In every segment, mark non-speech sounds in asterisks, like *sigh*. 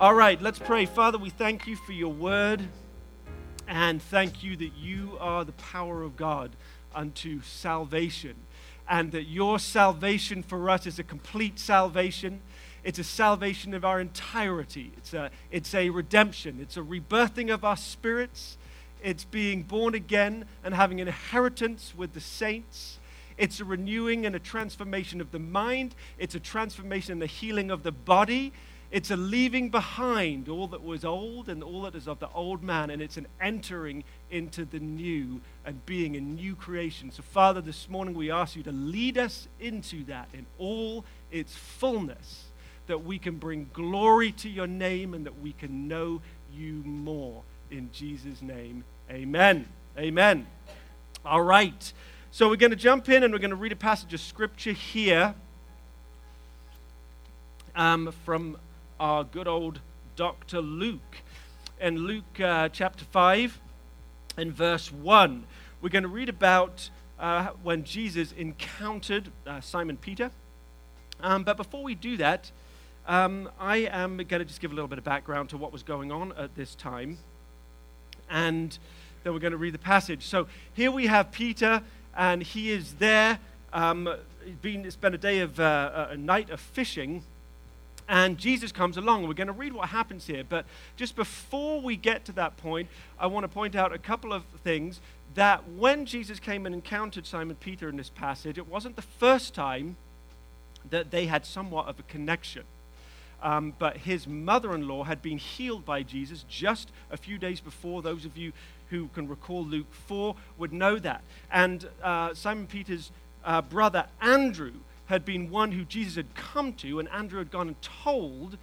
All right, let's pray. Father, we thank you for your word and thank you that you are the power of God unto salvation and that your salvation for us is a complete salvation. It's a salvation of our entirety. It's a, it's a redemption. It's a rebirthing of our spirits. It's being born again and having an inheritance with the saints. It's a renewing and a transformation of the mind. It's a transformation and a healing of the body. It's a leaving behind all that was old and all that is of the old man, and it's an entering into the new and being a new creation. So, Father, this morning we ask you to lead us into that in all its fullness, that we can bring glory to your name and that we can know you more. In Jesus' name, amen. Amen. All right. So, we're going to jump in and we're going to read a passage of scripture here um, from our good old Dr. Luke. In Luke uh, chapter 5 and verse 1, we're going to read about uh, when Jesus encountered uh, Simon Peter. Um, but before we do that, um, I am going to just give a little bit of background to what was going on at this time. And then we're going to read the passage. So here we have Peter, and he is there. Um, been, it's been a day of uh, a night of fishing and Jesus comes along. We're going to read what happens here. But just before we get to that point, I want to point out a couple of things that when Jesus came and encountered Simon Peter in this passage, it wasn't the first time that they had somewhat of a connection. Um, but his mother in law had been healed by Jesus just a few days before. Those of you who can recall Luke 4 would know that. And uh, Simon Peter's uh, brother Andrew had been one who Jesus had come to, and Andrew had gone and told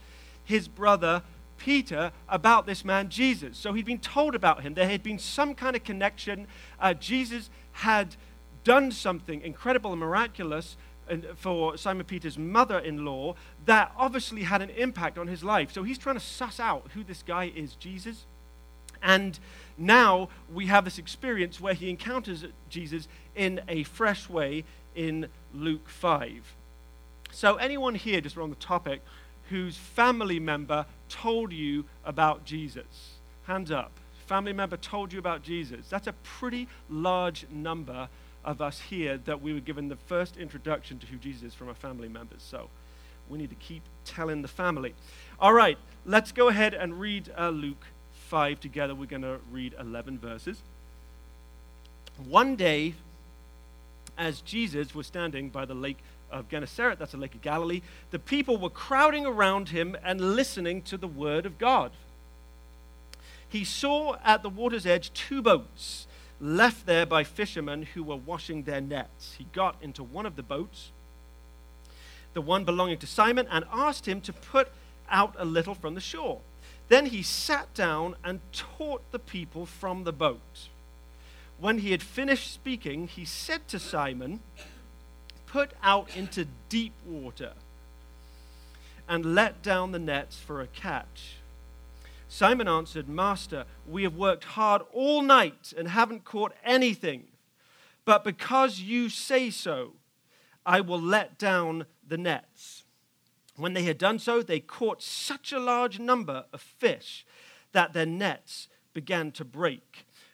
his brother Peter about this man Jesus. So he'd been told about him. There had been some kind of connection. Uh, Jesus had done something incredible and miraculous for Simon Peter's mother in law that obviously had an impact on his life. So he's trying to suss out who this guy is, Jesus. And now we have this experience where he encounters Jesus in a fresh way in Luke 5. So, anyone here, just on the topic, whose family member told you about Jesus? Hands up. Family member told you about Jesus. That's a pretty large number of us here that we were given the first introduction to who Jesus is from our family members. So, we need to keep telling the family. All right, let's go ahead and read uh, Luke 5 together. We're going to read 11 verses. One day, as Jesus was standing by the lake of Gennesaret, that's the lake of Galilee, the people were crowding around him and listening to the word of God. He saw at the water's edge two boats left there by fishermen who were washing their nets. He got into one of the boats, the one belonging to Simon, and asked him to put out a little from the shore. Then he sat down and taught the people from the boat when he had finished speaking, he said to Simon, Put out into deep water and let down the nets for a catch. Simon answered, Master, we have worked hard all night and haven't caught anything. But because you say so, I will let down the nets. When they had done so, they caught such a large number of fish that their nets began to break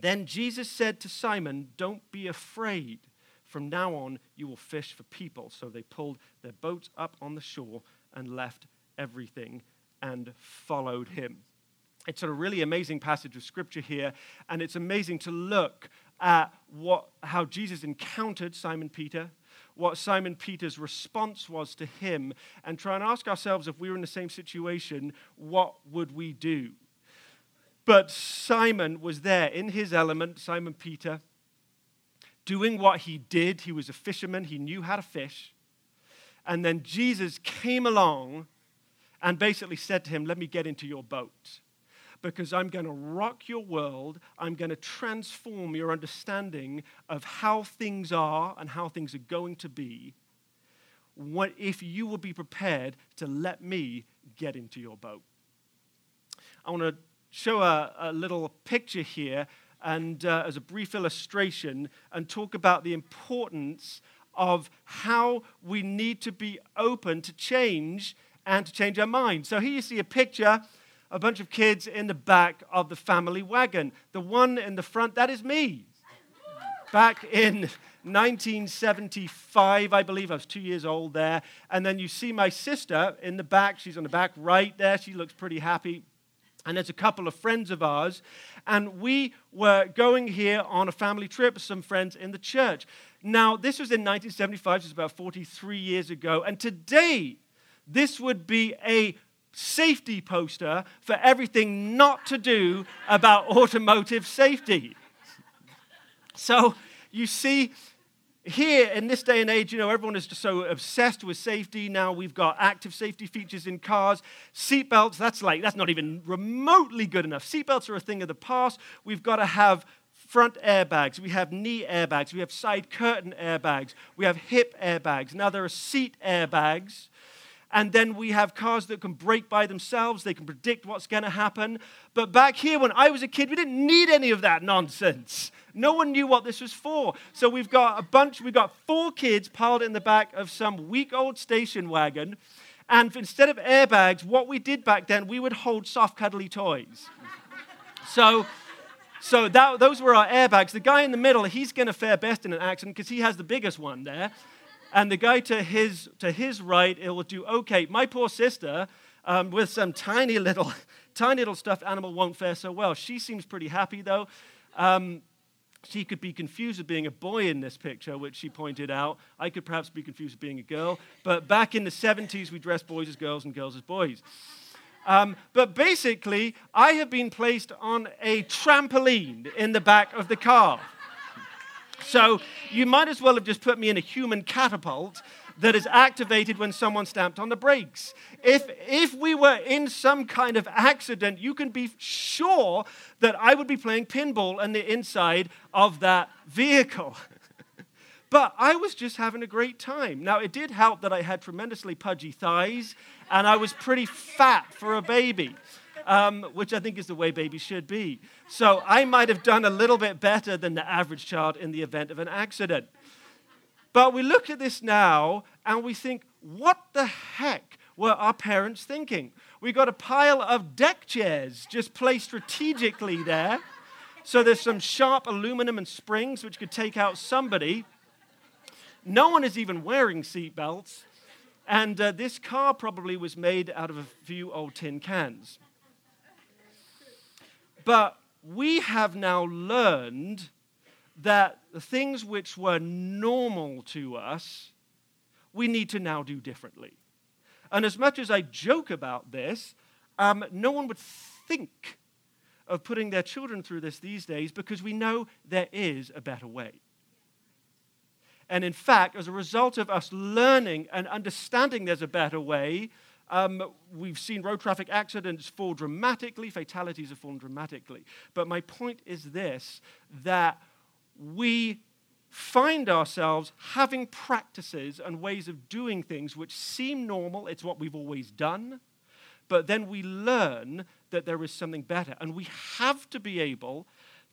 Then Jesus said to Simon, Don't be afraid. From now on, you will fish for people. So they pulled their boats up on the shore and left everything and followed him. It's a really amazing passage of scripture here, and it's amazing to look at what, how Jesus encountered Simon Peter, what Simon Peter's response was to him, and try and ask ourselves if we were in the same situation, what would we do? But Simon was there in his element, Simon Peter, doing what he did. He was a fisherman, he knew how to fish. And then Jesus came along and basically said to him, Let me get into your boat because I'm going to rock your world. I'm going to transform your understanding of how things are and how things are going to be. What if you will be prepared to let me get into your boat? I want to show a, a little picture here and uh, as a brief illustration and talk about the importance of how we need to be open to change and to change our mind. So here you see a picture, a bunch of kids in the back of the family wagon. The one in the front, that is me. Back in 1975, I believe, I was two years old there. And then you see my sister in the back. She's on the back right there. She looks pretty happy. And there's a couple of friends of ours. And we were going here on a family trip with some friends in the church. Now, this was in 1975, which is about 43 years ago. And today, this would be a safety poster for everything not to do about automotive safety. So you see, here in this day and age, you know, everyone is just so obsessed with safety. Now we've got active safety features in cars. Seatbelts, that's like, that's not even remotely good enough. Seatbelts are a thing of the past. We've got to have front airbags, we have knee airbags, we have side curtain airbags, we have hip airbags. Now there are seat airbags. And then we have cars that can brake by themselves. They can predict what's going to happen. But back here, when I was a kid, we didn't need any of that nonsense. No one knew what this was for. So we've got a bunch, we've got four kids piled in the back of some week old station wagon. And instead of airbags, what we did back then, we would hold soft, cuddly toys. so so that, those were our airbags. The guy in the middle, he's going to fare best in an accident because he has the biggest one there. And the guy to his, to his right, it will do okay. My poor sister, um, with some tiny little, *laughs* tiny little stuffed animal, won't fare so well. She seems pretty happy, though. Um, she could be confused with being a boy in this picture, which she pointed out. I could perhaps be confused with being a girl. But back in the 70s, we dressed boys as girls and girls as boys. Um, but basically, I have been placed on a trampoline in the back of the car. So you might as well have just put me in a human catapult that is activated when someone stamped on the brakes. If, if we were in some kind of accident, you can be sure that I would be playing pinball on the inside of that vehicle. *laughs* but I was just having a great time. Now, it did help that I had tremendously pudgy thighs and I was pretty fat for a baby, um, which I think is the way babies should be. So I might have done a little bit better than the average child in the event of an accident. But we look at this now and we think, what the heck were our parents thinking? We got a pile of deck chairs just placed strategically there. So there's some sharp aluminum and springs which could take out somebody. No one is even wearing seatbelts. And uh, this car probably was made out of a few old tin cans. But we have now learned that the things which were normal to us, we need to now do differently. And as much as I joke about this, um, no one would think of putting their children through this these days because we know there is a better way. And in fact, as a result of us learning and understanding there's a better way, um, we've seen road traffic accidents fall dramatically, fatalities have fallen dramatically. But my point is this that we find ourselves having practices and ways of doing things which seem normal, it's what we've always done, but then we learn that there is something better. And we have to be able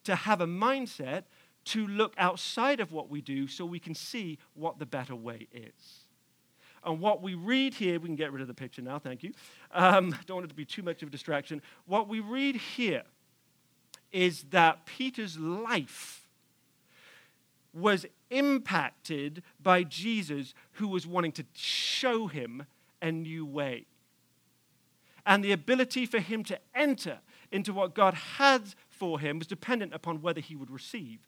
to have a mindset to look outside of what we do so we can see what the better way is. And what we read here, we can get rid of the picture now, thank you. Um, *laughs* don't want it to be too much of a distraction. What we read here is that Peter's life was impacted by Jesus, who was wanting to show him a new way. And the ability for him to enter into what God had for him was dependent upon whether he would receive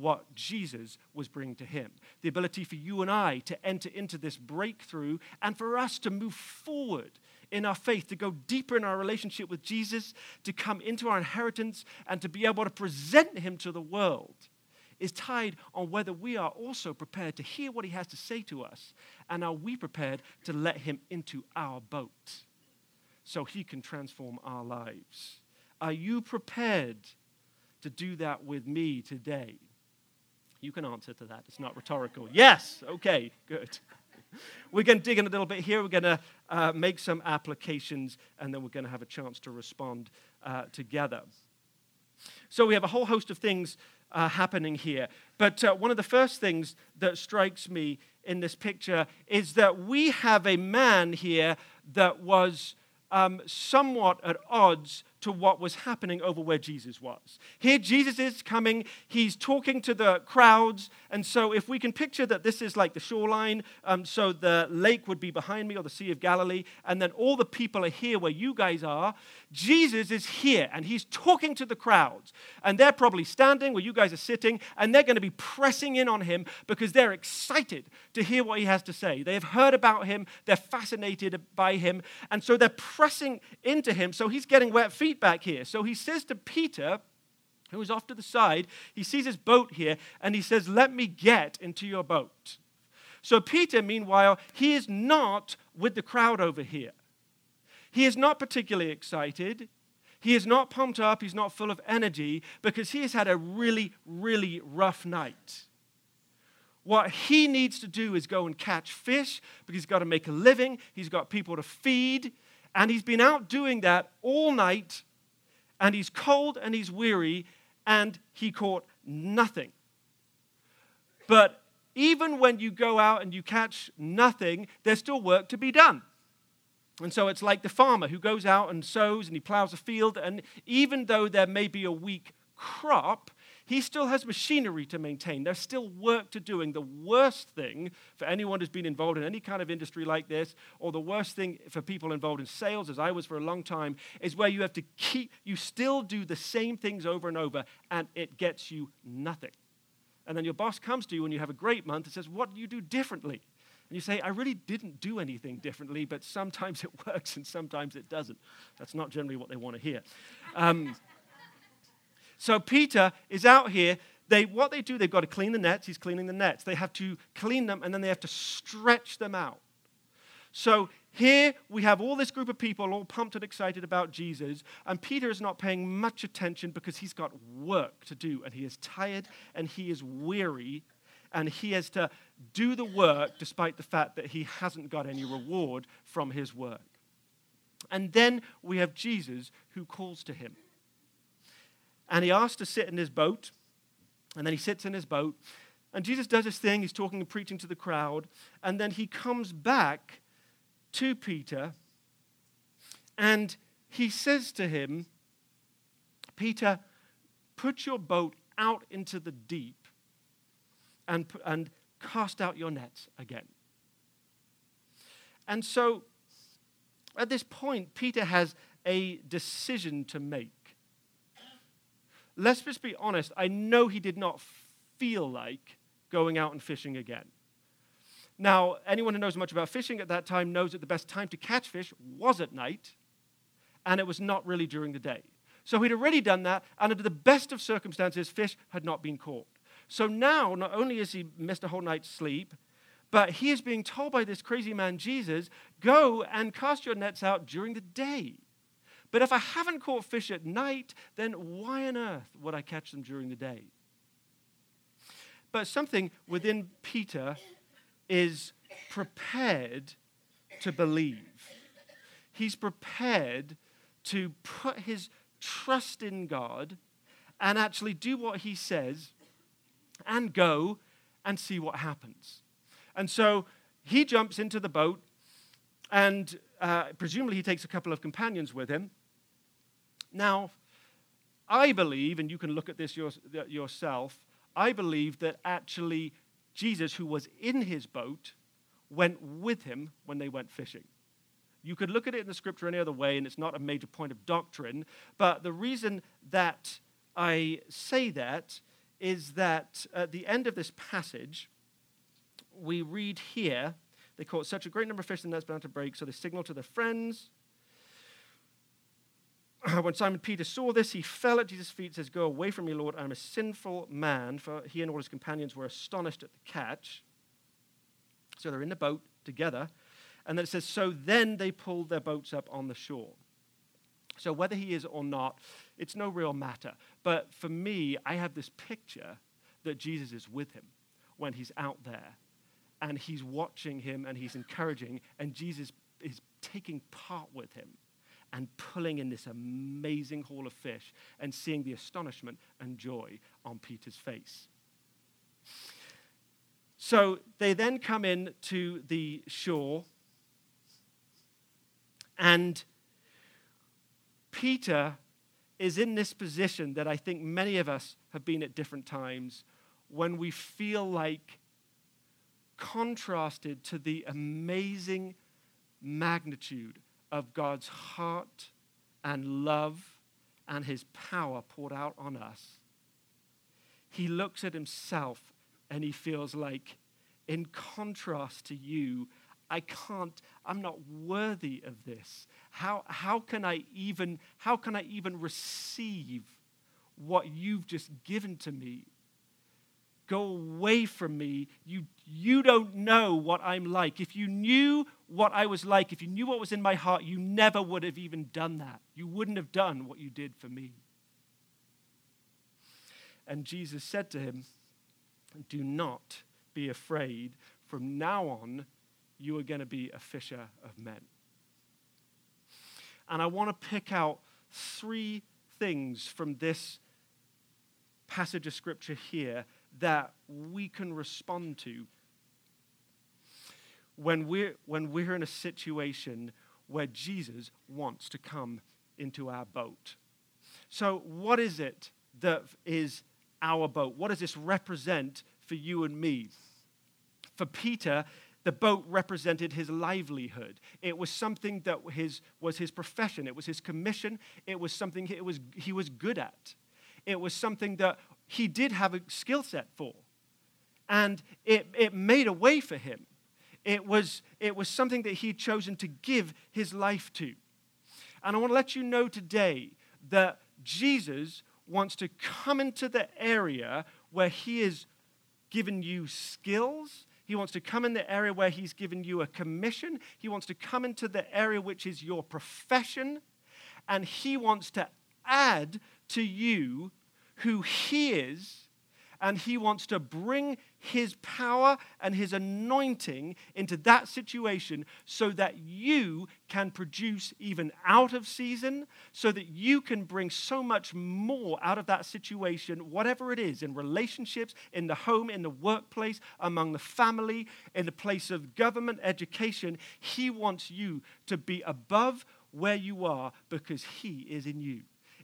what Jesus was bringing to him. The ability for you and I to enter into this breakthrough and for us to move forward in our faith, to go deeper in our relationship with Jesus, to come into our inheritance, and to be able to present him to the world is tied on whether we are also prepared to hear what he has to say to us and are we prepared to let him into our boat. so he can transform our lives. Are you prepared to do that with me today? You can answer to that. It's not rhetorical. Yes. Okay, good. *laughs* We're going to dig in a little bit here. We're going to uh, make some applications, and then we're going to have a chance to respond uh, together. So we have a whole host of things uh, happening here. But uh, one of the first things that strikes me in this picture is that we have a man here that was um, somewhat at odds to what was happening over where Jesus was. Here, Jesus is coming, he's talking to the crowds. And so, if we can picture that this is like the shoreline, um, so the lake would be behind me or the Sea of Galilee, and then all the people are here where you guys are, Jesus is here and he's talking to the crowds. And they're probably standing where you guys are sitting, and they're going to be pressing in on him because they're excited to hear what he has to say. They have heard about him, they're fascinated by him, and so they're pressing into him. So, he's getting wet feet back here. So he says to Peter, who is off to the side, he sees his boat here and he says, Let me get into your boat. So Peter, meanwhile, he is not with the crowd over here. He is not particularly excited. He is not pumped up. He's not full of energy because he has had a really, really rough night. What he needs to do is go and catch fish because he's got to make a living. He's got people to feed. And he's been out doing that all night and he's cold and he's weary, and he caught nothing. But even when you go out and you catch nothing, there's still work to be done. And so it's like the farmer who goes out and sows and he plows a field, and even though there may be a weak crop, he still has machinery to maintain. There's still work to do. And the worst thing for anyone who's been involved in any kind of industry like this, or the worst thing for people involved in sales, as I was for a long time, is where you have to keep, you still do the same things over and over, and it gets you nothing. And then your boss comes to you when you have a great month and says, What do you do differently? And you say, I really didn't do anything differently, but sometimes *laughs* it works and sometimes it doesn't. That's not generally what they want to hear. Um, so Peter is out here. They, what they do, they've got to clean the nets. He's cleaning the nets. They have to clean them and then they have to stretch them out. So here we have all this group of people all pumped and excited about Jesus, and Peter is not paying much attention because he's got work to do, and he is tired and he is weary, and he has to do the work despite the fact that he hasn't got any reward from his work. And then we have Jesus who calls to him. And he asks to sit in his boat. And then he sits in his boat. And Jesus does his thing. He's talking and preaching to the crowd. And then he comes back to Peter. And he says to him, Peter, put your boat out into the deep and, and cast out your nets again. And so at this point, Peter has a decision to make let's just be honest, I know he did not feel like going out and fishing again. Now, anyone who knows much about fishing at that time knows that the best time to catch fish was at night, and it was not really during the day. So he'd already done that, and under the best of circumstances, fish had not been caught. So now, not only has he missed a whole night's sleep, but he is being told by this crazy man, Jesus, go and cast your nets out during the day. But if I haven't caught fish at night, then why on earth would I catch them during the day? But something within Peter is prepared to believe. He's prepared to put his trust in God and actually do what he says and go and see what happens. And so he jumps into the boat and uh, presumably he takes a couple of companions with him. Now, I believe, and you can look at this yourself, I believe that actually Jesus, who was in his boat, went with him when they went fishing. You could look at it in the scripture any other way, and it's not a major point of doctrine. But the reason that I say that is that at the end of this passage, we read here, they caught such a great number of fish the nets bound to break, so they signaled to their friends *clears throat* when Simon Peter saw this, he fell at Jesus' feet and says, Go away from me, Lord, I am a sinful man. For he and all his companions were astonished at the catch. So they're in the boat together. And then it says, So then they pulled their boats up on the shore. So whether he is or not, it's no real matter. But for me, I have this picture that Jesus is with him when he's out there. And he's watching him and he's encouraging, and Jesus is taking part with him and pulling in this amazing haul of fish and seeing the astonishment and joy on Peter's face. So they then come in to the shore, and Peter is in this position that I think many of us have been at different times when we feel like contrasted to the amazing magnitude of God's heart and love and his power poured out on us, he looks at himself and he feels like, in contrast to you, I can't, I'm not worthy of this. How, how, can I even, how can I even receive what you've just given to me? Go away from me. You, you don't know what I'm like. If you knew what I was like, if you knew what was in my heart, you never would have even done that. You wouldn't have done what you did for me. And Jesus said to him, Do not be afraid. From now on, you are going to be a fisher of men. And I want to pick out three things from this passage of scripture here that we can respond to when we're, when we're in a situation where Jesus wants to come into our boat. So, what is it that is our boat? What does this represent for you and me? For Peter, the boat represented his livelihood. It was something that his, was his profession. It was his commission. It was something it was, he was good at. It was something that he did have a skill set for. And it, it made a way for him. It was, it was something that he'd chosen to give his life to. And I want to let you know today that Jesus wants to come into the area where he has given you skills. He wants to come in the area where he's given you a commission. He wants to come into the area which is your profession. And he wants to add to you who he is, and he wants to bring his power and his anointing into that situation so that you can produce even out of season, so that you can bring so much more out of that situation, whatever it is, in relationships, in the home, in the workplace, among the family, in the place of government, education. He wants you to be above where you are because he is in you.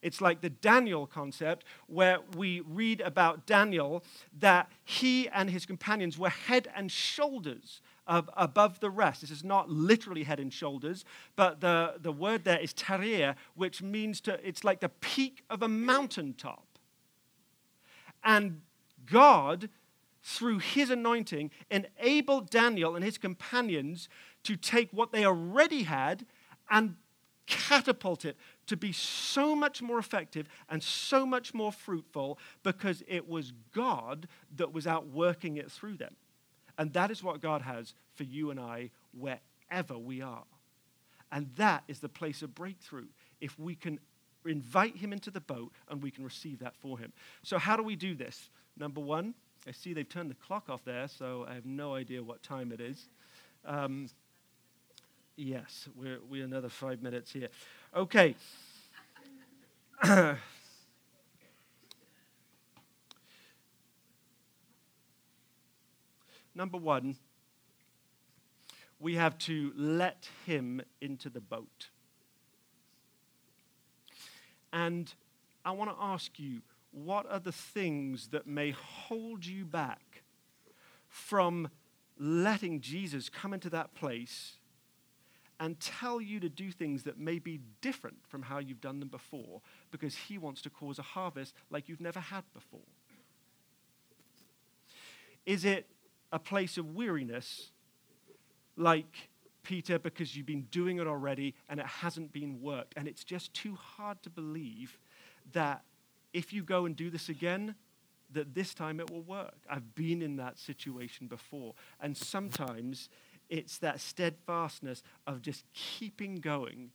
It's like the Daniel concept, where we read about Daniel that he and his companions were head and shoulders above the rest. This is not literally head and shoulders, but the, the word there is tarir, which means to, it's like the peak of a mountaintop. And God, through his anointing, enabled Daniel and his companions to take what they already had and catapult it to be so much more effective and so much more fruitful because it was God that was out working it through them. And that is what God has for you and I wherever we are. And that is the place of breakthrough. If we can invite him into the boat and we can receive that for him. So, how do we do this? Number one, I see they've turned the clock off there, so I have no idea what time it is. Um, yes, we're, we're another five minutes here. Okay. *clears throat* Number one, we have to let him into the boat. And I want to ask you what are the things that may hold you back from letting Jesus come into that place and tell you to do things that may be different from how you've done them before because he wants to cause a harvest like you've never had before? Is it a place of weariness like Peter because you've been doing it already and it hasn't been worked? And it's just too hard to believe that if you go and do this again, that this time it will work. I've been in that situation before. And sometimes it's that steadfastness of just keeping going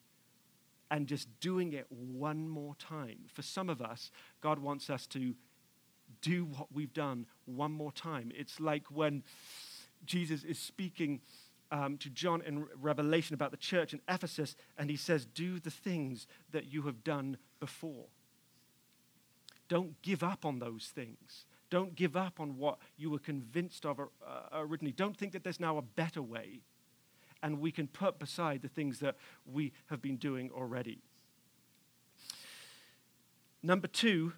and just doing it one more time. For some of us, God wants us to do what we've done one more time. It's like when Jesus is speaking um, to John in Revelation about the church in Ephesus, and he says, Do the things that you have done before. Don't give up on those things. Don't give up on what you were convinced of uh, originally. Don't think that there's now a better way and we can put beside the things that we have been doing already. Number two,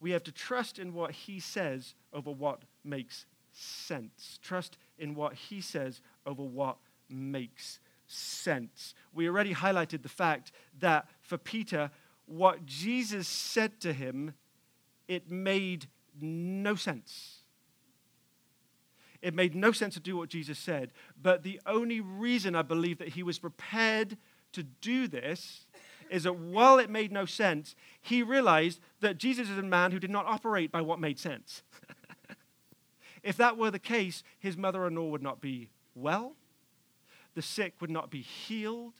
we have to trust in what he says over what makes sense. Trust in what he says over what makes sense. We already highlighted the fact that for Peter, what Jesus said to him, it made no sense. It made no sense to do what Jesus said. But the only reason I believe that he was prepared to do this is that while it made no sense, he realized that Jesus is a man who did not operate by what made sense. *laughs* if that were the case, his mother in law would not be well, the sick would not be healed,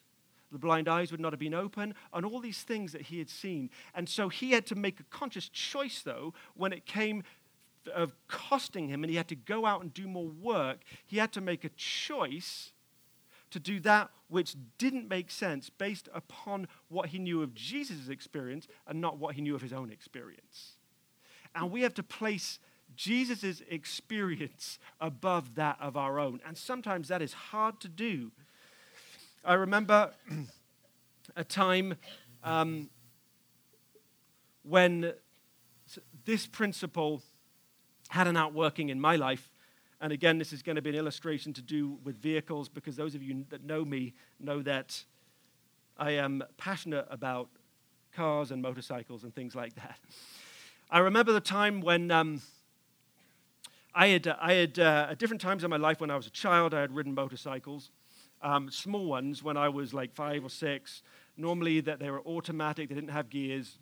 the blind eyes would not have been open, and all these things that he had seen. And so he had to make a conscious choice, though, when it came of costing him and he had to go out and do more work, he had to make a choice to do that which didn't make sense based upon what he knew of Jesus' experience and not what he knew of his own experience. And we have to place Jesus' experience above that of our own. And sometimes that is hard to do. I remember *clears throat* a time um, when this principle had an outworking in my life. And again, this is going to be an illustration to do with vehicles because those of you that know me know that I am passionate about cars and motorcycles and things like that. I remember the time when um, I had, I had uh, at different times in my life when I was a child, I had ridden motorcycles, um, small ones when I was like five or six. Normally, that they were automatic, they didn't have gears,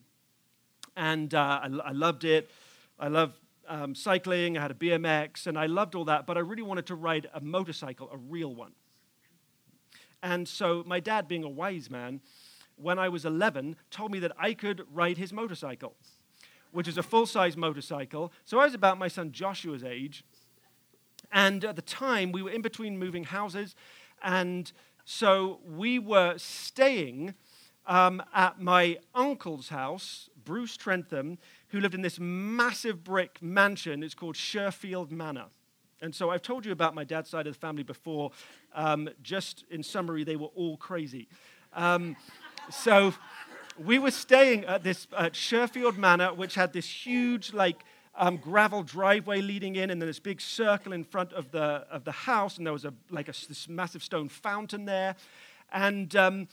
and uh, I, I loved it. I loved um, cycling, I had a BMX, and I loved all that, but I really wanted to ride a motorcycle, a real one. And so my dad, being a wise man, when I was 11, told me that I could ride his motorcycle, which is a full size motorcycle. So I was about my son Joshua's age. And at the time, we were in between moving houses. And so we were staying um, at my uncle's house, Bruce Trentham, who lived in this massive brick mansion. It's called Sherfield Manor. And so I've told you about my dad's side of the family before. Um, just in summary, they were all crazy. Um, so we were staying at this Sherfield Manor, which had this huge, like, um, gravel driveway leading in, and then this big circle in front of the of the house, and there was a like a, this massive stone fountain there, and um,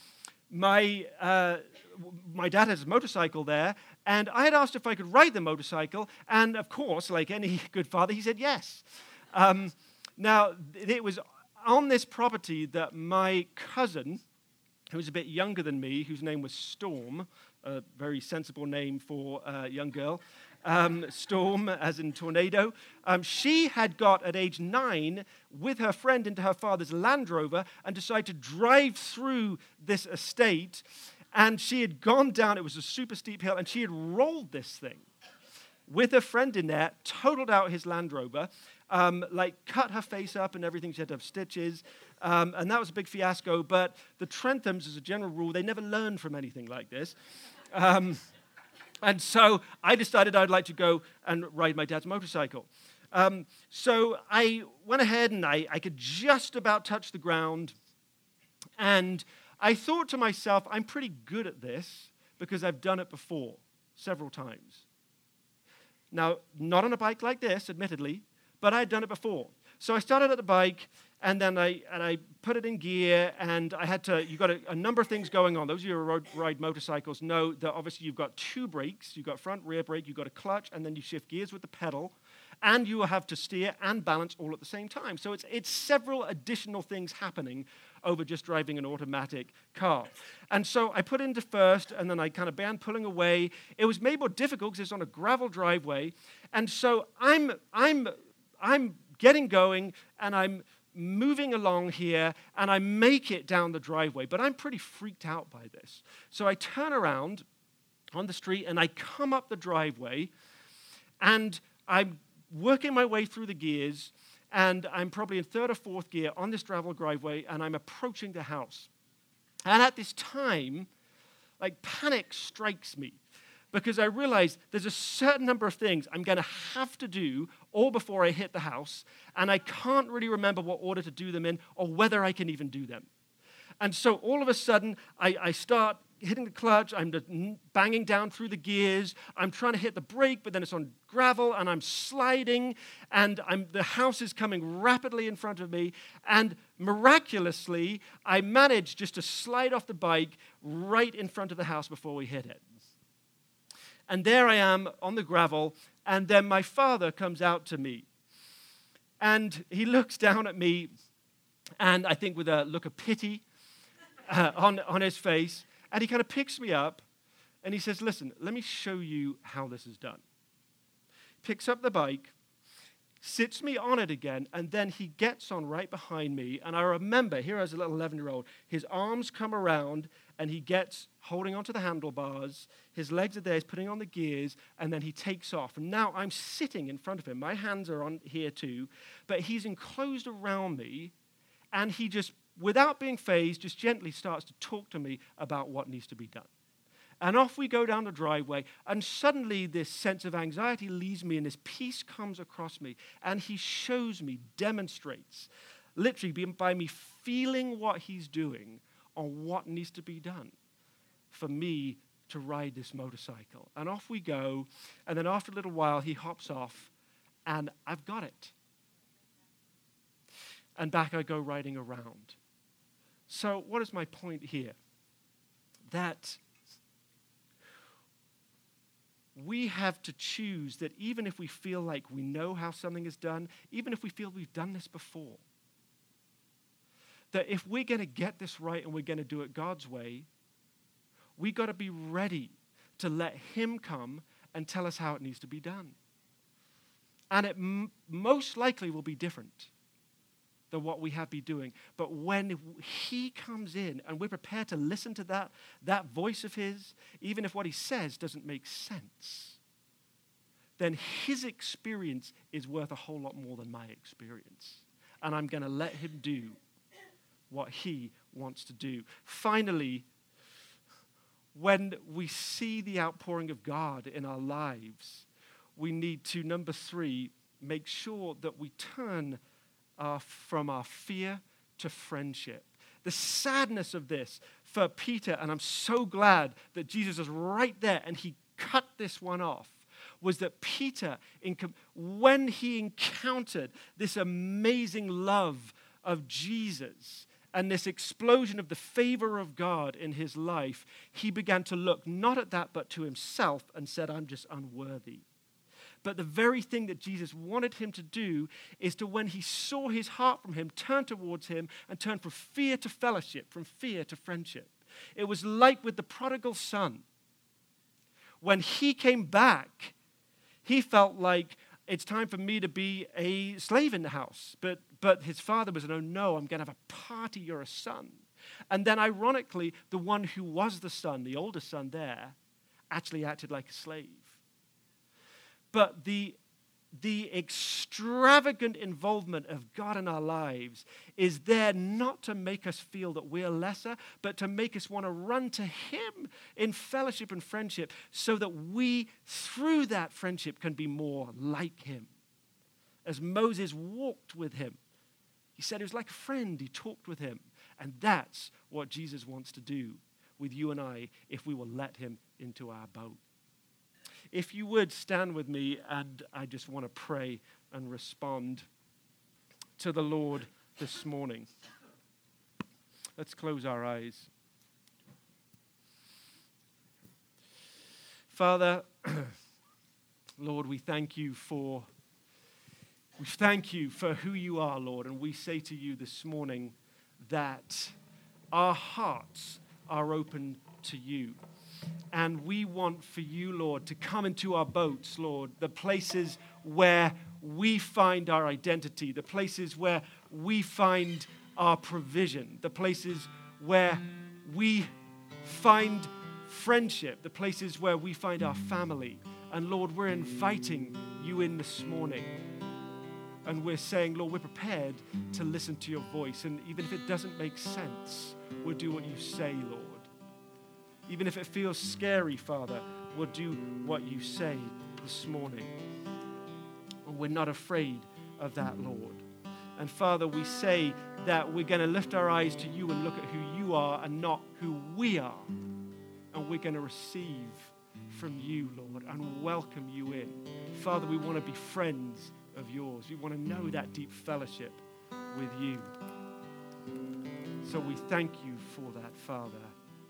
my uh, my dad has a motorcycle there, and I had asked if I could ride the motorcycle, and of course, like any *laughs* good father, he said yes. Um, now, it was on this property that my cousin, who was a bit younger than me, whose name was Storm, a very sensible name for a young girl, um, Storm, as in tornado. Um, she had got at age nine with her friend into her father's Land Rover and decided to drive through this estate and she had gone down, it was a super steep hill, and she had rolled this thing with a friend in there, totaled out his Land Rover, um, like cut her face up and everything. She had to have stitches. Um, and that was a big fiasco. But the Trenthams, as a general rule, they never learn from anything like this. Um, and so I decided I'd like to go and ride my dad's motorcycle. Um, so I went ahead and I, I could just about touch the ground. And I thought to myself, I'm pretty good at this because I've done it before several times. Now, not on a bike like this, admittedly, but I had done it before. So I started at the bike, and then I, and I put it in gear, and I had to, you've got a, a number of things going on. Those of you who ride motorcycles know that obviously you've got two brakes. You've got front, rear brake, you've got a clutch, and then you shift gears with the pedal and you have to steer and balance all at the same time. So it's, it's several additional things happening over just driving an automatic car. And so I put into first, and then I kind of began pulling away. It was made more difficult because it's on a gravel driveway. And so I'm, I'm, I'm getting going and I'm moving along here and I make it down the driveway, but I'm pretty freaked out by this. So I turn around on the street and I come up the driveway and I'm working my way through the gears and I'm probably in third or fourth gear on this gravel driveway and I'm approaching the house. And at this time, like panic strikes me because I realize there's a certain number of things I'm going to have to do all before I hit the house, and I can't really remember what order to do them in or whether I can even do them. And so all of a sudden, I, I start hitting the clutch, I'm banging down through the gears, I'm trying to hit the brake, but then it's on gravel and I'm sliding, and I'm, the house is coming rapidly in front of me, and miraculously, I manage just to slide off the bike right in front of the house before we hit it. And there I am on the gravel, and then my father comes out to me. And he looks down at me, and I think with a look of pity *laughs* uh, on, on his face, and he kind of picks me up and he says, Listen, let me show you how this is done. Picks up the bike, sits me on it again, and then he gets on right behind me. And I remember, here as a little 11 year old, his arms come around and he gets holding onto the handlebars. His legs are there, he's putting on the gears, and then he takes off. And now I'm sitting in front of him. My hands are on here too, but he's enclosed around me, and he just without being fazed, just gently starts to talk to me about what needs to be done. And off we go down the driveway, and suddenly this sense of anxiety leaves me, and this peace comes across me. And he shows me, demonstrates, literally by me feeling what he's doing on what needs to be done for me to ride this motorcycle. And off we go, and then after a little while, he hops off, and I've got it. And back I go riding around. So, what is my point here? That we have to choose that even if we feel like we know how something is done, even if we feel we've done this before, that if we're going to get this right and we're going to do it God's way, we got to be ready to let Him come and tell us how it needs to be done. And it m- most likely will be different than what we have been doing. But when he comes in and we're prepared to listen to that, that voice of his, even if what he says doesn't make sense, then his experience is worth a whole lot more than my experience. And I'm going to let him do what he wants to do. Finally, when we see the outpouring of God in our lives, we need to, number three, make sure that we turn uh, from our fear to friendship. The sadness of this for Peter, and I'm so glad that Jesus is right there and he cut this one off, was that Peter, when he encountered this amazing love of Jesus, and this explosion of the favor of God in his life, he began to look not at that but to himself and said, I'm just unworthy. But the very thing that Jesus wanted him to do is to, when he saw his heart from him, turn towards him and turn from fear to fellowship, from fear to friendship. It was like with the prodigal son. When he came back, he felt like it's time for me to be a slave in the house. But, but his father was, no, no, I'm going to have a party. You're a son. And then, ironically, the one who was the son, the oldest son there, actually acted like a slave. But the, the extravagant involvement of God in our lives is there not to make us feel that we're lesser, but to make us want to run to Him in fellowship and friendship so that we, through that friendship, can be more like Him. As Moses walked with Him, he said he was like a friend, he talked with Him. And that's what Jesus wants to do with you and I if we will let Him into our boat. If you would stand with me, and I just want to pray and respond to the Lord this morning. Let's close our eyes. Father, *clears throat* Lord, we thank you for we thank you for who you are, Lord, and we say to you this morning that our hearts are open to you. And we want for you, Lord, to come into our boats, Lord, the places where we find our identity, the places where we find our provision, the places where we find friendship, the places where we find our family. And Lord, we're inviting you in this morning. And we're saying, Lord, we're prepared to listen to your voice. And even if it doesn't make sense, we'll do what you say, Lord. Even if it feels scary, Father, we'll do what you say this morning. We're not afraid of that, Lord. And Father, we say that we're going to lift our eyes to you and look at who you are and not who we are. And we're going to receive from you, Lord, and welcome you in. Father, we want to be friends of yours. We want to know that deep fellowship with you. So we thank you for that, Father,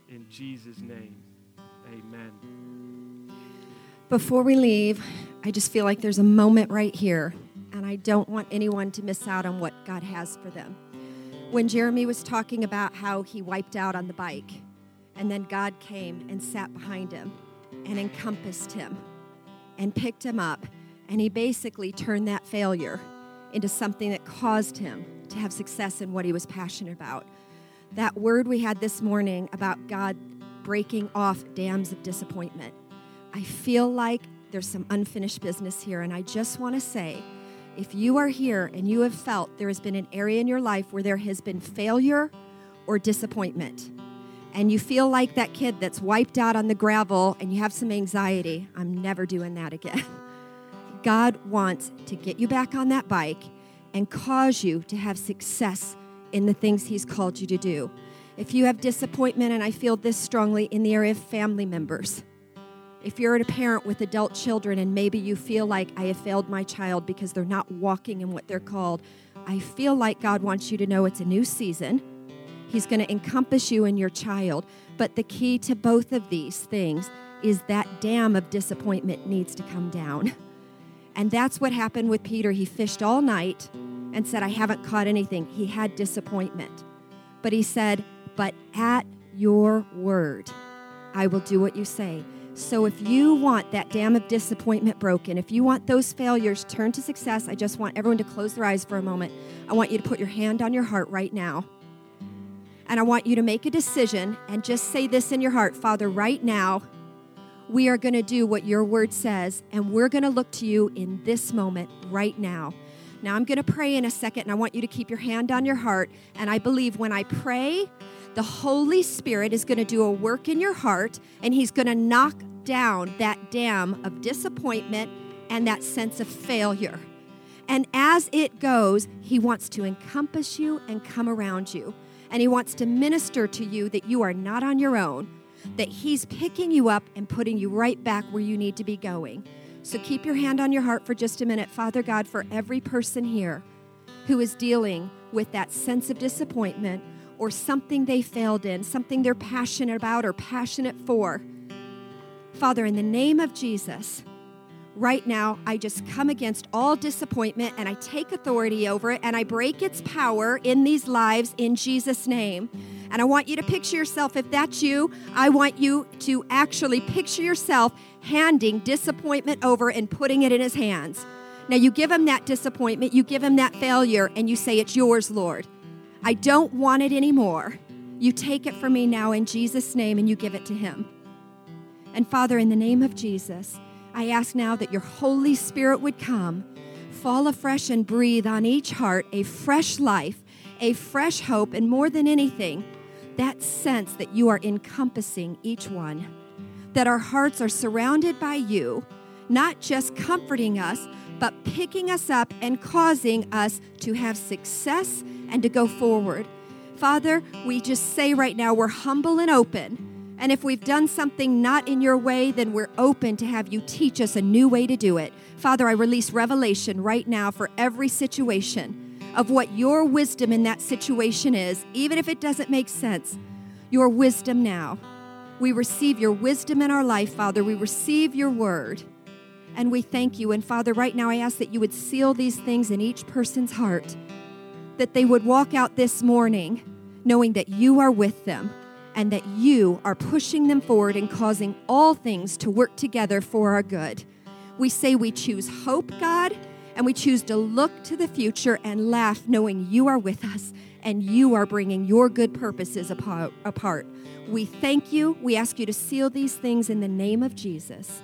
in Jesus' name. Amen. Before we leave, I just feel like there's a moment right here, and I don't want anyone to miss out on what God has for them. When Jeremy was talking about how he wiped out on the bike, and then God came and sat behind him and encompassed him and picked him up. And he basically turned that failure into something that caused him to have success in what he was passionate about. That word we had this morning about God breaking off dams of disappointment. I feel like there's some unfinished business here, and I just want to say if you are here and you have felt there has been an area in your life where there has been failure or disappointment, and you feel like that kid that's wiped out on the gravel and you have some anxiety, I'm never doing that again. *laughs* God wants to get you back on that bike and cause you to have success in the things He's called you to do. If you have disappointment, and I feel this strongly in the area of family members, if you're a parent with adult children and maybe you feel like I have failed my child because they're not walking in what they're called, I feel like God wants you to know it's a new season He's going to encompass you and your child. But the key to both of these things is that dam of disappointment needs to come down. And that's what happened with Peter. He fished all night and said, I haven't caught anything. He had disappointment. But he said, But at your word, I will do what you say. So if you want that dam of disappointment broken, if you want those failures turned to success, I just want everyone to close their eyes for a moment. I want you to put your hand on your heart right now. And I want you to make a decision and just say this in your heart Father, right now, we are going to do what your word says, and we're going to look to you in this moment right now. Now, I'm going to pray in a second, and I want you to keep your hand on your heart. And I believe when I pray, the Holy Spirit is going to do a work in your heart, and He's going to knock down that dam of disappointment and that sense of failure. And as it goes, He wants to encompass you and come around you and He wants to minister to you that you are not on your own, that He's picking you up and putting you right back where you need to be going. So keep your hand on your heart for just a minute, Father God, for every person here who is dealing with that sense of disappointment or something they failed in, something they're passionate about or passionate for. Father, in the name of Jesus, right now, I just come against all disappointment and I take authority over it and I break its power in these lives in Jesus' name. And I want you to picture yourself, if that's you, I want you to actually picture yourself handing disappointment over and putting it in his hands. Now, you give him that disappointment, you give him that failure, and you say, It's yours, Lord. I don't want it anymore. You take it from me now in Jesus' name and you give it to him. And Father, in the name of Jesus, I ask now that your Holy Spirit would come, fall afresh, and breathe on each heart a fresh life, a fresh hope, and more than anything, that sense that you are encompassing each one, that our hearts are surrounded by you, not just comforting us, but picking us up and causing us to have success and to go forward. Father, we just say right now we're humble and open and if we've done something not in your way, then we're open to have you teach us a new way to do it. Father, I release revelation right now for every situation of what your wisdom in that situation is, even if it doesn't make sense. Your wisdom now. We receive your wisdom in our life, Father. We receive your word. And we thank you. And Father, right now I ask that you would seal these things in each person's heart, that they would walk out this morning knowing that you are with them and that you are pushing them forward and causing all things to work together for our good. We say we choose hope, God, and we choose to look to the future and laugh knowing you are with us and you are bringing your good purposes apart. We thank you. We ask you to seal these things in the name of Jesus.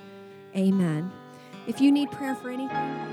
Amen. If you need prayer for anything,